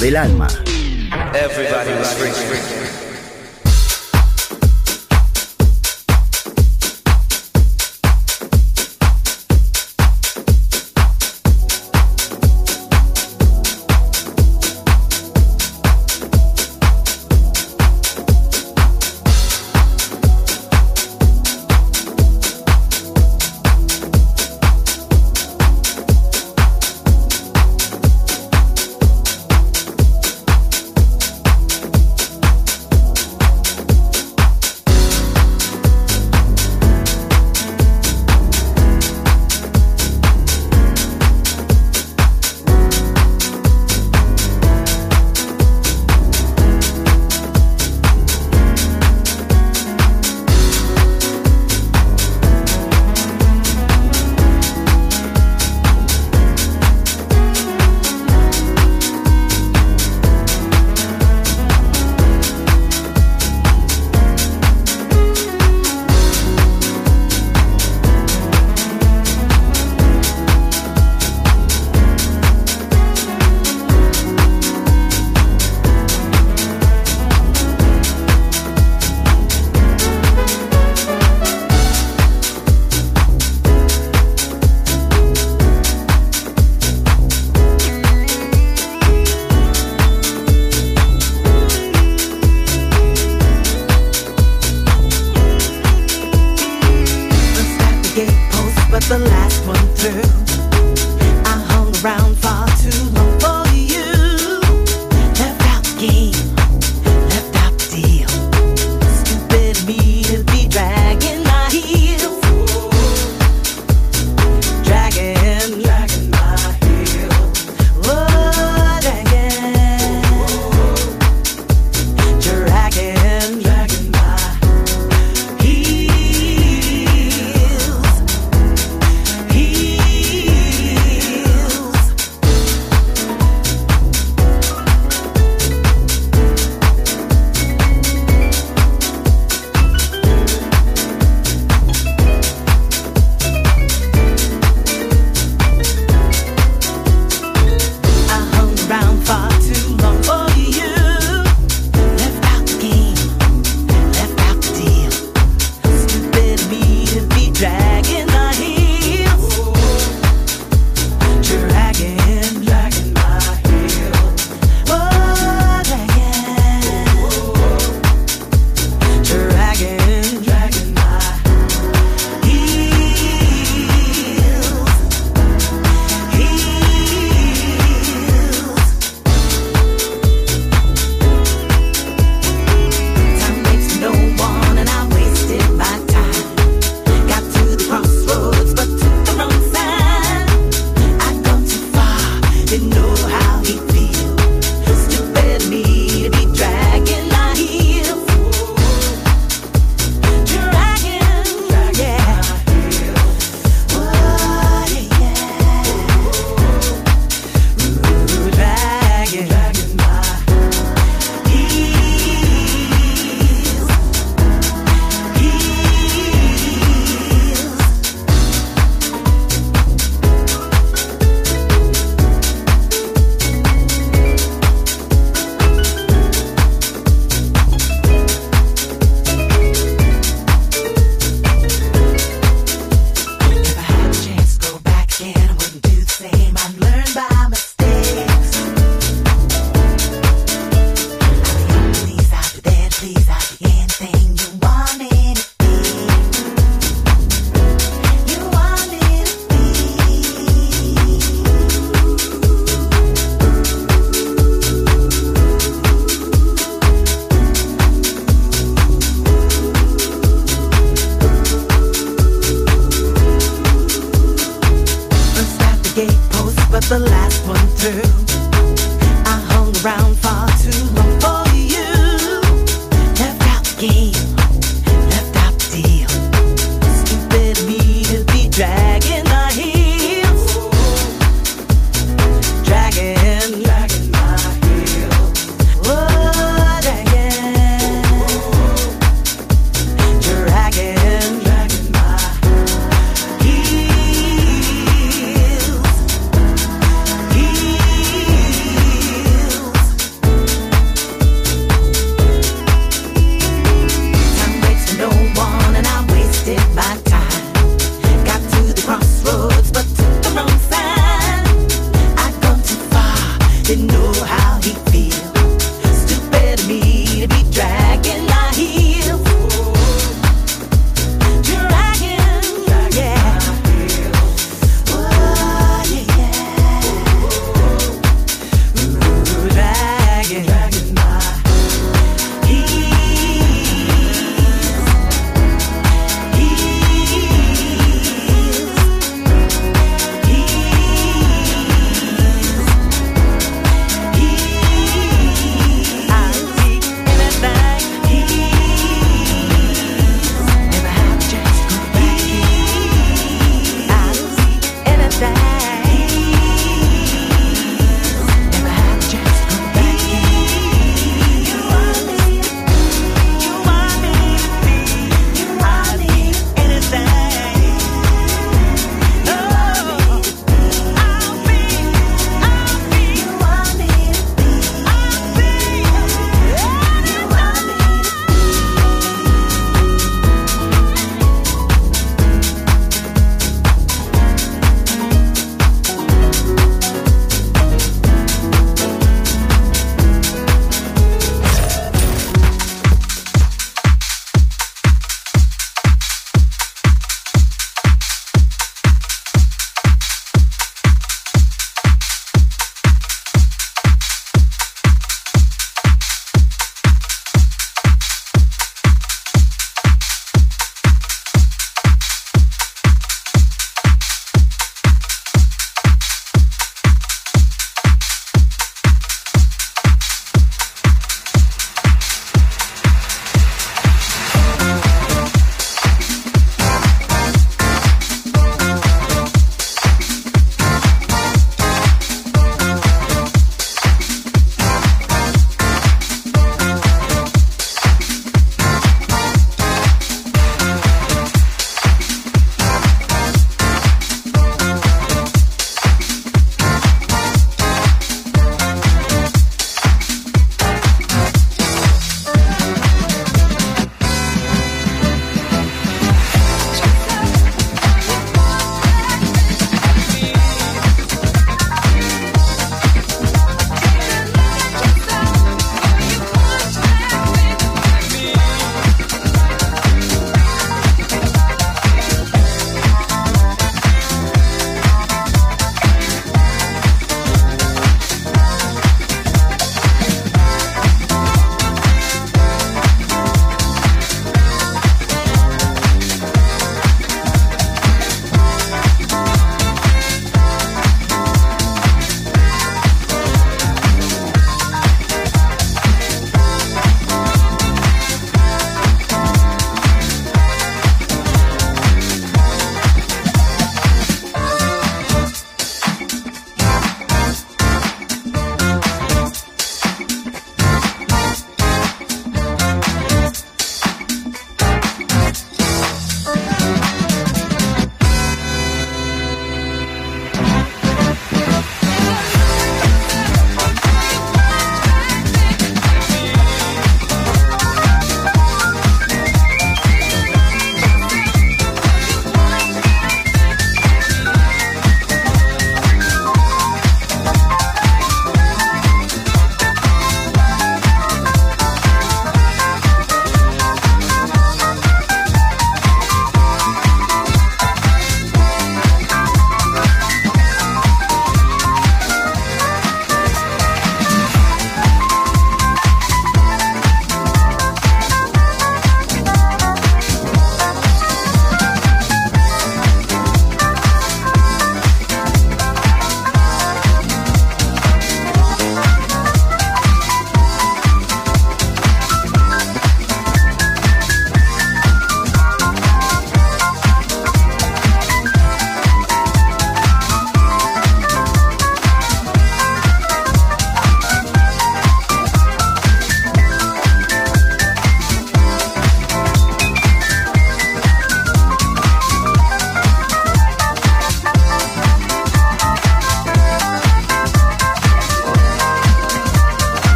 Del alma.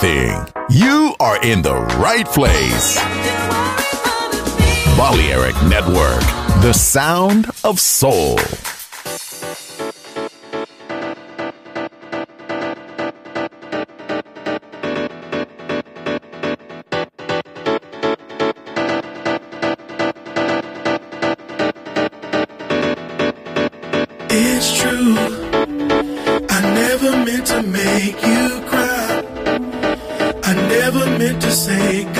thing. you are in the right place. Balearic Network, the sound of soul. It's true, I never meant to make you to say goodbye.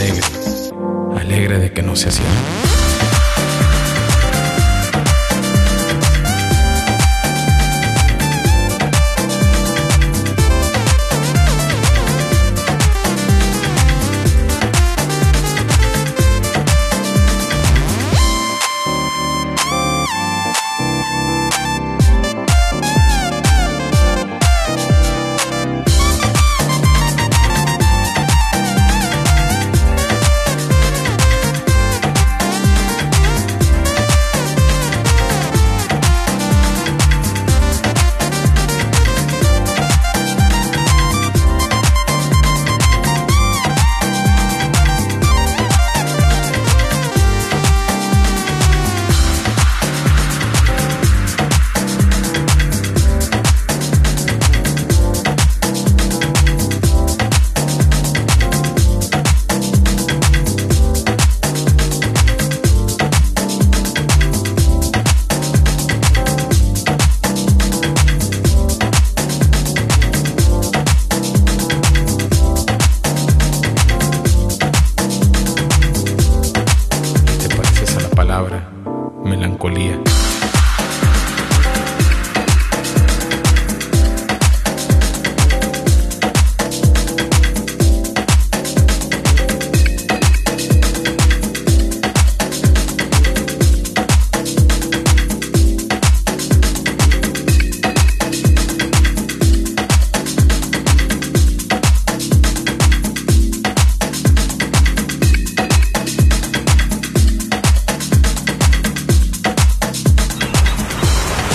Alegre, alegre de que no se cierto.